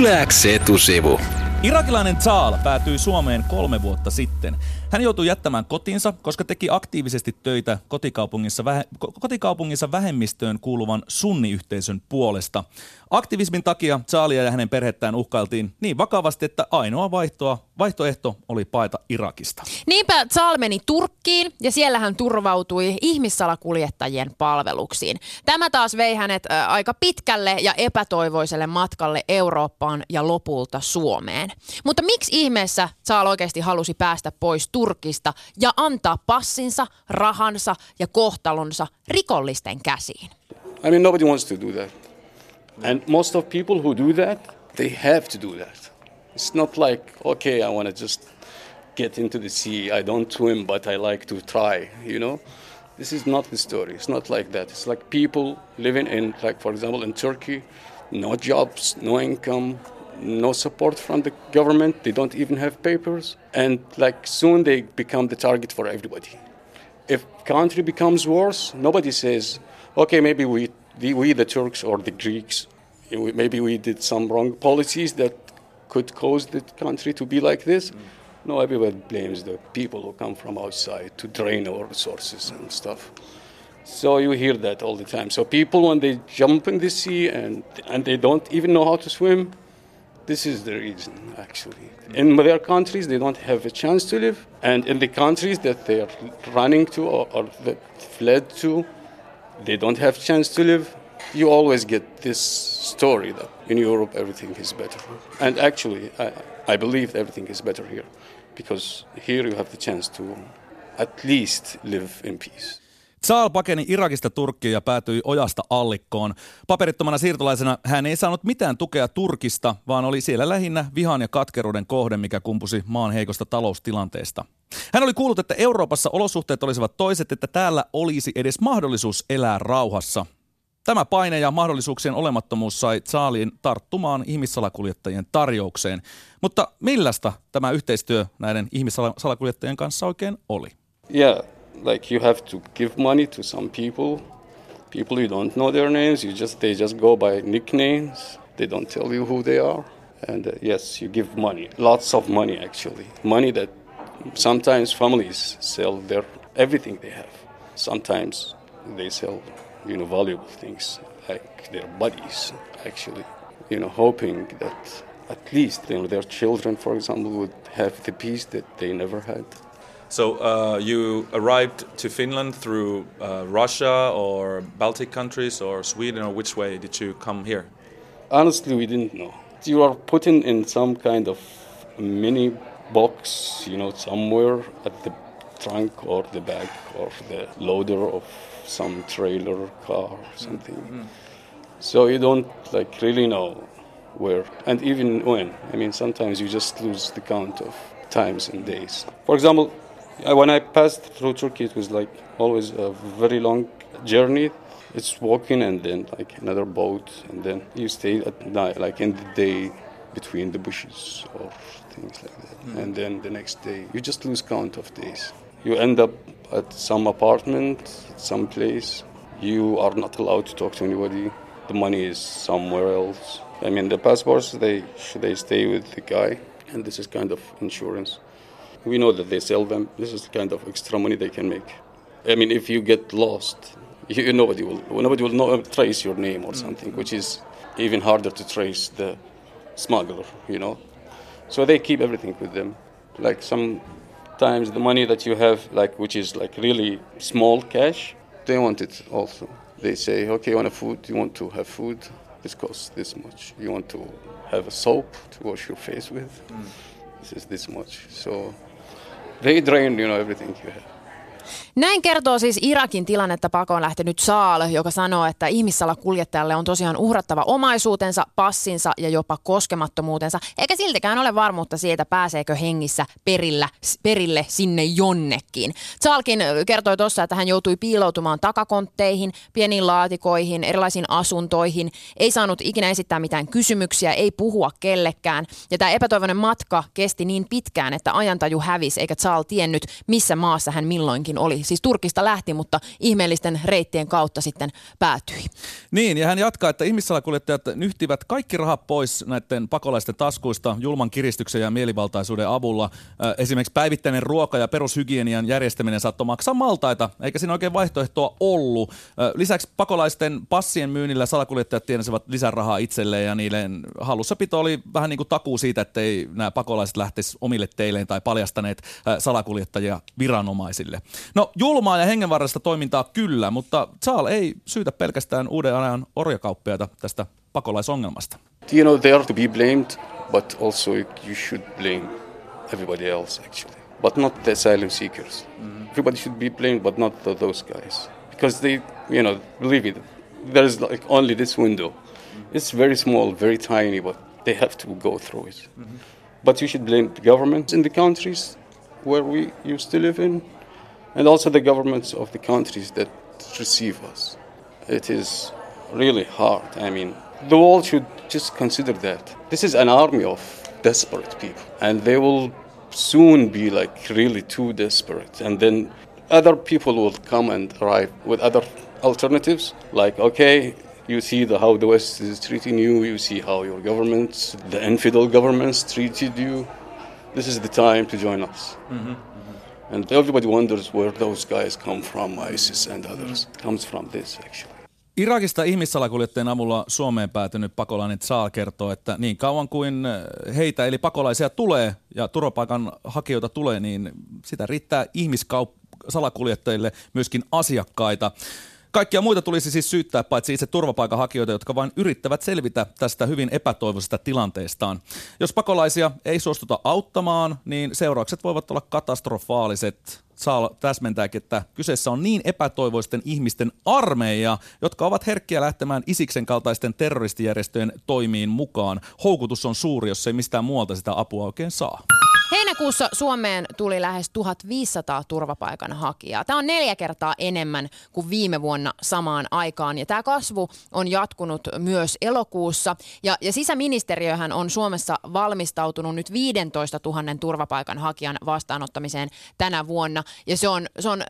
Yläks etusivu. Irakilainen Zaal päätyi Suomeen kolme vuotta sitten. Hän joutui jättämään kotinsa, koska teki aktiivisesti töitä kotikaupungissa, vähe, kotikaupungissa vähemmistöön kuuluvan sunniyhteisön puolesta. Aktivismin takia Zaalia ja hänen perhettään uhkailtiin niin vakavasti, että ainoa vaihtoa, vaihtoehto oli paeta Irakista. Niinpä Zaal meni Turkkiin ja siellä hän turvautui ihmissalakuljettajien palveluksiin. Tämä taas vei hänet aika pitkälle ja epätoivoiselle matkalle Eurooppaan ja lopulta Suomeen. Mutta miksi ihmeessä Zaal oikeasti halusi päästä pois Turkista ja antaa passinsa, rahansa ja kohtalonsa rikollisten käsiin? I mean, nobody wants to do that. And most of people who do that, they have to do that. It's not like, okay, I want to just get into the sea. I don't swim, but I like to try, you know? This is not the story. It's not like that. It's like people living in, like, for example, in Turkey, no jobs, no income, no support from the government. They don't even have papers. And, like, soon they become the target for everybody. If country becomes worse, nobody says, okay, maybe we the, we, the Turks or the Greeks, maybe we did some wrong policies that could cause the country to be like this. Mm. No, everyone blames the people who come from outside to drain our resources and stuff. So you hear that all the time. So people, when they jump in the sea and and they don't even know how to swim, this is the reason actually. In their countries, they don't have a chance to live, and in the countries that they are running to or, or that fled to, they don't have chance to live. You always get this story that in europe everything is better. And actually i, I believe everything is better here because here you have the chance to at least live in peace Saal pakeni Irakista Turkkiin ja päätyi ojasta allikkoon. Paperittomana siirtolaisena hän ei saanut mitään tukea Turkista, vaan oli siellä lähinnä vihan ja katkeruuden kohde, mikä kumpusi maan heikosta taloustilanteesta. Hän oli kuullut, että Euroopassa olosuhteet olisivat toiset, että täällä olisi edes mahdollisuus elää rauhassa. Tämä paine ja mahdollisuuksien olemattomuus sai Saaliin tarttumaan ihmissalakuljettajien tarjoukseen. Mutta millaista tämä yhteistyö näiden ihmissalakuljettajien kanssa oikein oli? Yeah, like you have to give money to some people. People you don't know their names, you just they just go by nicknames. They don't tell you who they are. And uh, yes, you give money, lots of money actually. Money that sometimes families sell their everything they have. Sometimes they sell, you know, valuable things like their bodies. Actually, you know, hoping that at least you know, their children, for example, would have the peace that they never had. So uh, you arrived to Finland through uh, Russia or Baltic countries or Sweden, or which way did you come here? Honestly, we didn't know. You are put in, in some kind of mini box, you know, somewhere at the trunk or the back or the loader of some trailer car or something. Mm-hmm. So you don't like really know where and even when. I mean, sometimes you just lose the count of times and days. For example, when I passed through Turkey, it was like always a very long journey. It's walking and then like another boat, and then you stay at night, like in the day between the bushes or things like that. Mm. And then the next day, you just lose count of days. You end up at some apartment, some place. You are not allowed to talk to anybody. The money is somewhere else. I mean, the passports they they stay with the guy, and this is kind of insurance. We know that they sell them. This is the kind of extra money they can make. I mean, if you get lost, you, nobody will nobody will know, trace your name or something, which is even harder to trace the smuggler. You know, so they keep everything with them. Like sometimes the money that you have, like which is like really small cash, they want it also. They say, okay, you want a food? You want to have food? This costs this much. You want to have a soap to wash your face with? Mm. This is this much. So they drain, you know, everything you have. Näin kertoo siis Irakin tilannetta pakoon lähtenyt Saal, joka sanoo, että ihmissalakuljettajalle on tosiaan uhrattava omaisuutensa, passinsa ja jopa koskemattomuutensa, eikä siltikään ole varmuutta siitä, pääseekö hengissä perillä, perille sinne jonnekin. Saalkin kertoi tuossa, että hän joutui piiloutumaan takakontteihin, pieniin laatikoihin, erilaisiin asuntoihin, ei saanut ikinä esittää mitään kysymyksiä, ei puhua kellekään. Ja tämä epätoivoinen matka kesti niin pitkään, että ajantaju hävisi, eikä Saal tiennyt, missä maassa hän milloinkin oli siis Turkista lähti, mutta ihmeellisten reittien kautta sitten päätyi. Niin, ja hän jatkaa, että ihmissalakuljettajat nyhtivät kaikki rahat pois näiden pakolaisten taskuista julman kiristyksen ja mielivaltaisuuden avulla. Esimerkiksi päivittäinen ruoka ja perushygienian järjestäminen saattoi maksaa maltaita, eikä siinä oikein vaihtoehtoa ollut. Lisäksi pakolaisten passien myynnillä salakuljettajat tienasivat lisärahaa itselleen ja niiden hallussapito oli vähän niin kuin takuu siitä, ettei nämä pakolaiset lähtisi omille teilleen tai paljastaneet salakuljettajia viranomaisille. No julmaa ja hengenvarrasta toimintaa kyllä, mutta Saal ei syytä pelkästään uuden ajan orjakauppiaita tästä pakolaisongelmasta. You know, they are to be blamed, but also you should blame everybody else actually. But not the asylum seekers. Mm-hmm. Everybody should be blamed, but not the, those guys. Because they, you know, believe me, there is like only this window. Mm-hmm. It's very small, very tiny, but they have to go through it. Mm-hmm. But you should blame the governments in the countries where we used to live in, and also the governments of the countries that receive us. It is really hard. I mean, the world should just consider that. This is an army of desperate people, and they will soon be like really too desperate. And then other people will come and arrive with other alternatives, like, okay, you see the, how the West is treating you, you see how your governments, the infidel governments treated you. This is the time to join us. Mm-hmm. And everybody wonders where those guys come from, ISIS and others. Comes from this, actually. Irakista ihmissalakuljettajien avulla Suomeen päätynyt pakolainen Saal kertoo, että niin kauan kuin heitä eli pakolaisia tulee ja turvapaikan hakijoita tulee, niin sitä riittää ihmiskaup- salakuljettajille myöskin asiakkaita. Kaikkia muita tulisi siis syyttää paitsi itse turvapaikanhakijoita, jotka vain yrittävät selvitä tästä hyvin epätoivoisesta tilanteestaan. Jos pakolaisia ei suostuta auttamaan, niin seuraukset voivat olla katastrofaaliset. Saa täsmentääkin, että kyseessä on niin epätoivoisten ihmisten armeija, jotka ovat herkkiä lähtemään Isiksen kaltaisten terroristijärjestöjen toimiin mukaan. Houkutus on suuri, jos ei mistään muualta sitä apua oikein saa. Heinäkuussa Suomeen tuli lähes 1500 turvapaikanhakijaa. Tämä on neljä kertaa enemmän kuin viime vuonna samaan aikaan ja tämä kasvu on jatkunut myös elokuussa. Ja, ja sisäministeriöhän on Suomessa valmistautunut nyt 15 000 turvapaikanhakijan vastaanottamiseen tänä vuonna ja se on, se on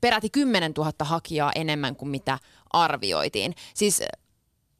peräti 10 000 hakijaa enemmän kuin mitä arvioitiin. Siis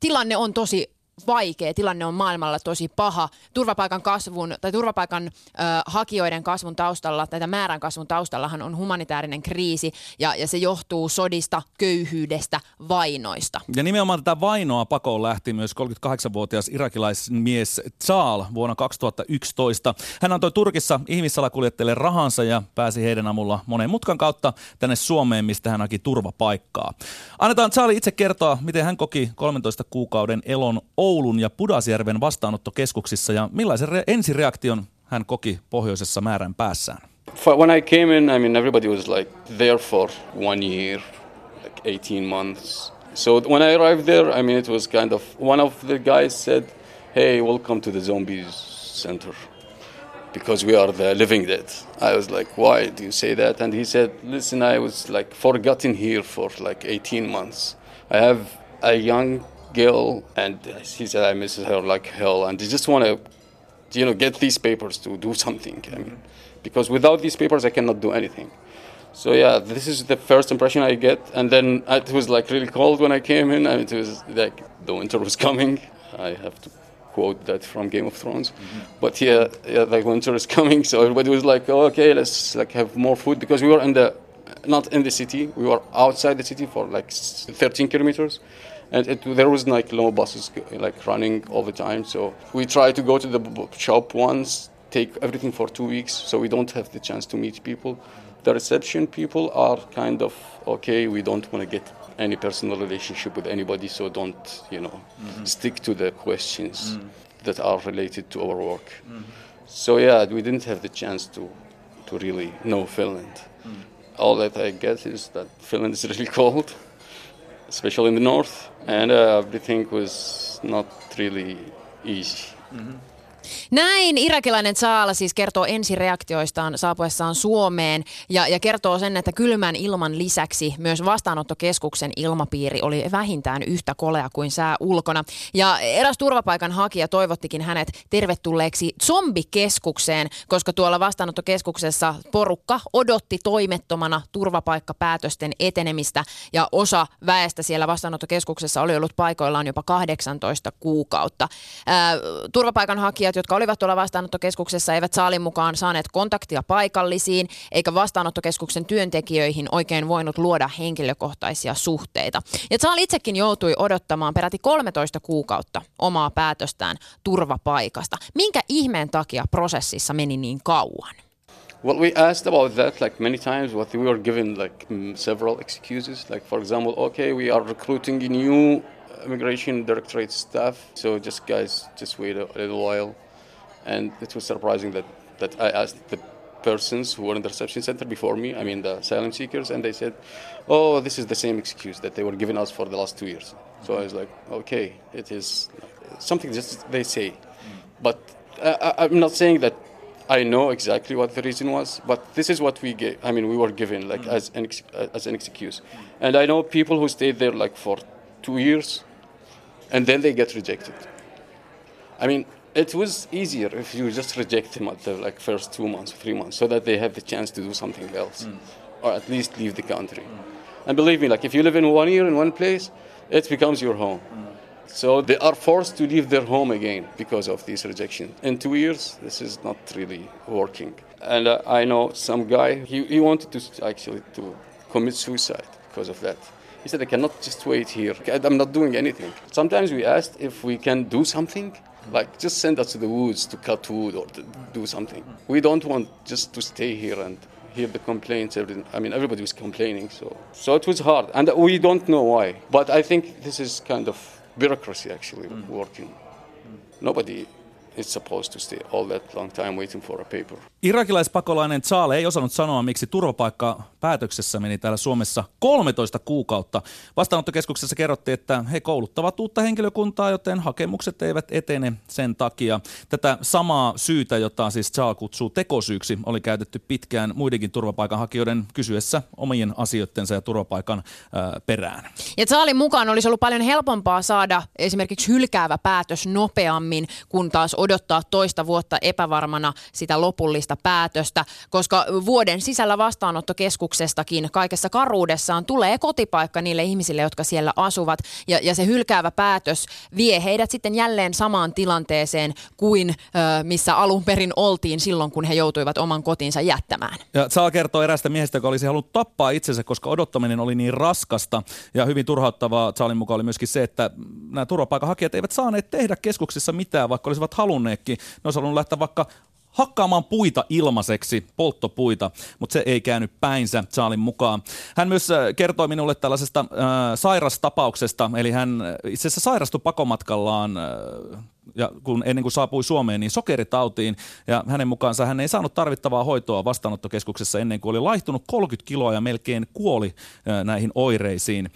tilanne on tosi vaikea, tilanne on maailmalla tosi paha. Turvapaikan kasvun tai turvapaikan ö, hakijoiden kasvun taustalla, tai määrän kasvun taustallahan on humanitaarinen kriisi ja, ja se johtuu sodista, köyhyydestä, vainoista. Ja nimenomaan tätä vainoa pakoon lähti myös 38-vuotias irakilaismies Zaal vuonna 2011. Hän antoi Turkissa ihmissalakuljettajille rahansa ja pääsi heidän avulla monen mutkan kautta tänne Suomeen, mistä hän haki turvapaikkaa. Annetaan Zaali itse kertoa, miten hän koki 13 kuukauden elon Oulun ja Pudasjärven vastaanottokeskuksissa ja millaisen re- ensireaktion hän koki pohjoisessa määrän päässään? When I came in, I mean, everybody was like there for one year, like 18 months. So when I arrived there, I mean, it was kind of one of the guys said, "Hey, welcome to the zombies center." Because we are the living dead. I was like, why do you say that? And he said, listen, I was like forgotten here for like 18 months. I have a young girl, and he said I miss her like hell, and they just want to, you know, get these papers to do something. I mean, because without these papers, I cannot do anything. So yeah, this is the first impression I get, and then it was like really cold when I came in, and it was like the winter was coming. I have to quote that from Game of Thrones, mm-hmm. but yeah, yeah, like winter is coming, so everybody was like, oh, okay, let's like have more food because we were in the not in the city, we were outside the city for like 13 kilometers and it, there was like no buses like running all the time. So we try to go to the shop once, take everything for two weeks, so we don't have the chance to meet people. The reception people are kind of okay. We don't want to get any personal relationship with anybody, so don't you know mm-hmm. stick to the questions mm. that are related to our work. Mm-hmm. So yeah, we didn't have the chance to to really know Finland. Mm. All that I get is that Finland is really cold especially in the north, and uh, everything was not really easy. Mm-hmm. Näin irakilainen Saala siis kertoo ensireaktioistaan saapuessaan Suomeen ja, ja kertoo sen, että kylmän ilman lisäksi myös vastaanottokeskuksen ilmapiiri oli vähintään yhtä kolea kuin sää ulkona. Ja eräs turvapaikan hakija toivottikin hänet tervetulleeksi zombikeskukseen, koska tuolla vastaanottokeskuksessa porukka odotti toimettomana turvapaikkapäätösten etenemistä ja osa väestä siellä vastaanottokeskuksessa oli ollut paikoillaan jopa 18 kuukautta. Ää, turvapaikanhakijat, jotka olivat tuolla vastaanottokeskuksessa, eivät saalin mukaan saaneet kontaktia paikallisiin, eikä vastaanottokeskuksen työntekijöihin oikein voinut luoda henkilökohtaisia suhteita. Ja Saal itsekin joutui odottamaan peräti 13 kuukautta omaa päätöstään turvapaikasta. Minkä ihmeen takia prosessissa meni niin kauan? Well, we asked about that like many times, but we were given like mm, several excuses. Like, for example, okay, we are recruiting new immigration directorate staff, so just guys, just wait a little while. And it was surprising that, that I asked the persons who were in the reception center before me, I mean the asylum seekers, and they said, oh, this is the same excuse that they were giving us for the last two years. So I was like, okay, it is something just they say. But I, I'm not saying that I know exactly what the reason was, but this is what we get. I mean, we were given like mm. as an ex- as an excuse, and I know people who stayed there like for two years, and then they get rejected. I mean, it was easier if you just reject them at the like first two months, three months, so that they have the chance to do something else, or at least leave the country. And believe me, like if you live in one year in one place, it becomes your home. So they are forced to leave their home again because of this rejection. In two years, this is not really working. And uh, I know some guy, he, he wanted to actually to commit suicide because of that. He said, I cannot just wait here. I'm not doing anything. Sometimes we asked if we can do something, like just send us to the woods to cut wood or to do something. We don't want just to stay here and hear the complaints. Everything. I mean, everybody was complaining, so so it was hard, and we don't know why. But I think this is kind of bureaucracy actually mm. working. Nobody is supposed to stay all that long time waiting for a paper. Irakilaispakolainen Chaale ei osannut sanoa, miksi turvapaikka päätöksessä meni täällä Suomessa 13 kuukautta. Vastaanottokeskuksessa kerrottiin, että he kouluttavat uutta henkilökuntaa, joten hakemukset eivät etene sen takia. Tätä samaa syytä, jota siis Chaal kutsuu tekosyyksi, oli käytetty pitkään muidenkin turvapaikanhakijoiden kysyessä omien asioittensa ja turvapaikan ää, perään. Ja Saalin mukaan olisi ollut paljon helpompaa saada esimerkiksi hylkäävä päätös nopeammin, kun taas odottaa toista vuotta epävarmana sitä lopullista päätöstä, koska vuoden sisällä vastaanottokeskuksestakin kaikessa karuudessaan tulee kotipaikka niille ihmisille, jotka siellä asuvat. Ja, ja se hylkäävä päätös vie heidät sitten jälleen samaan tilanteeseen kuin ö, missä alun perin oltiin silloin, kun he joutuivat oman kotinsa jättämään. Ja saa kertoa erästä miehestä, joka olisi halunnut tappaa itsensä, koska odottaminen oli niin raskasta. Ja hyvin turhauttavaa Saalin mukaan oli myöskin se, että nämä turvapaikanhakijat eivät saaneet tehdä keskuksissa mitään, vaikka olisivat halunneetkin. Ne olisivat halunnut lähteä vaikka hakkaamaan puita ilmaiseksi, polttopuita, mutta se ei käynyt päinsä Saalin mukaan. Hän myös äh, kertoi minulle tällaisesta äh, sairastapauksesta, eli hän itse asiassa sairastui pakomatkallaan äh, ja kun ennen kuin saapui Suomeen, niin sokeritautiin. Ja hänen mukaansa hän ei saanut tarvittavaa hoitoa vastaanottokeskuksessa ennen kuin oli laihtunut 30 kiloa ja melkein kuoli äh, näihin oireisiin.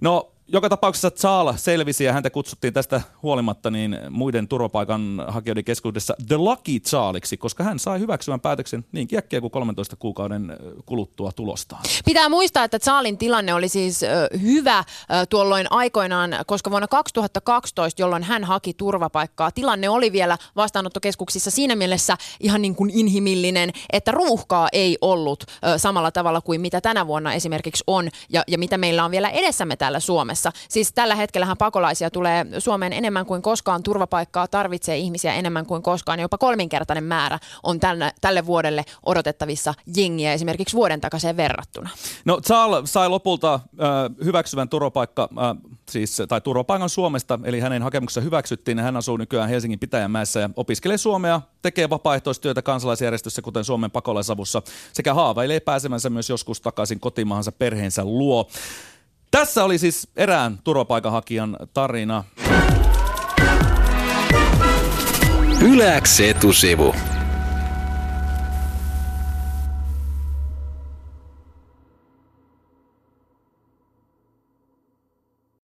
No joka tapauksessa Zaala selvisi ja häntä kutsuttiin tästä huolimatta niin muiden turvapaikanhakijoiden keskuudessa The Lucky Zaaliksi, koska hän sai hyväksyvän päätöksen niin kiekkiä kuin 13 kuukauden kuluttua tulostaan. Pitää muistaa, että Zaalin tilanne oli siis hyvä tuolloin aikoinaan, koska vuonna 2012, jolloin hän haki turvapaikkaa, tilanne oli vielä vastaanottokeskuksissa siinä mielessä ihan niin kuin inhimillinen, että ruuhkaa ei ollut samalla tavalla kuin mitä tänä vuonna esimerkiksi on ja, ja mitä meillä on vielä edessämme täällä Suomessa. Siis tällä hetkellähän pakolaisia tulee Suomeen enemmän kuin koskaan, turvapaikkaa tarvitsee ihmisiä enemmän kuin koskaan, jopa kolminkertainen määrä on tälle, tälle vuodelle odotettavissa jengiä esimerkiksi vuoden takaisin verrattuna. No Saal sai lopulta äh, hyväksyvän turvapaikka, äh, siis, tai turvapaikan Suomesta, eli hänen hakemuksensa hyväksyttiin hän asuu nykyään Helsingin Pitäjänmäessä ja opiskelee Suomea, tekee vapaaehtoistyötä kansalaisjärjestössä, kuten Suomen pakolaisavussa, sekä haaveilee pääsemänsä myös joskus takaisin kotimaahansa perheensä luo. Tässä oli siis erään turvapaikanhakijan tarina. Yläks etusivu.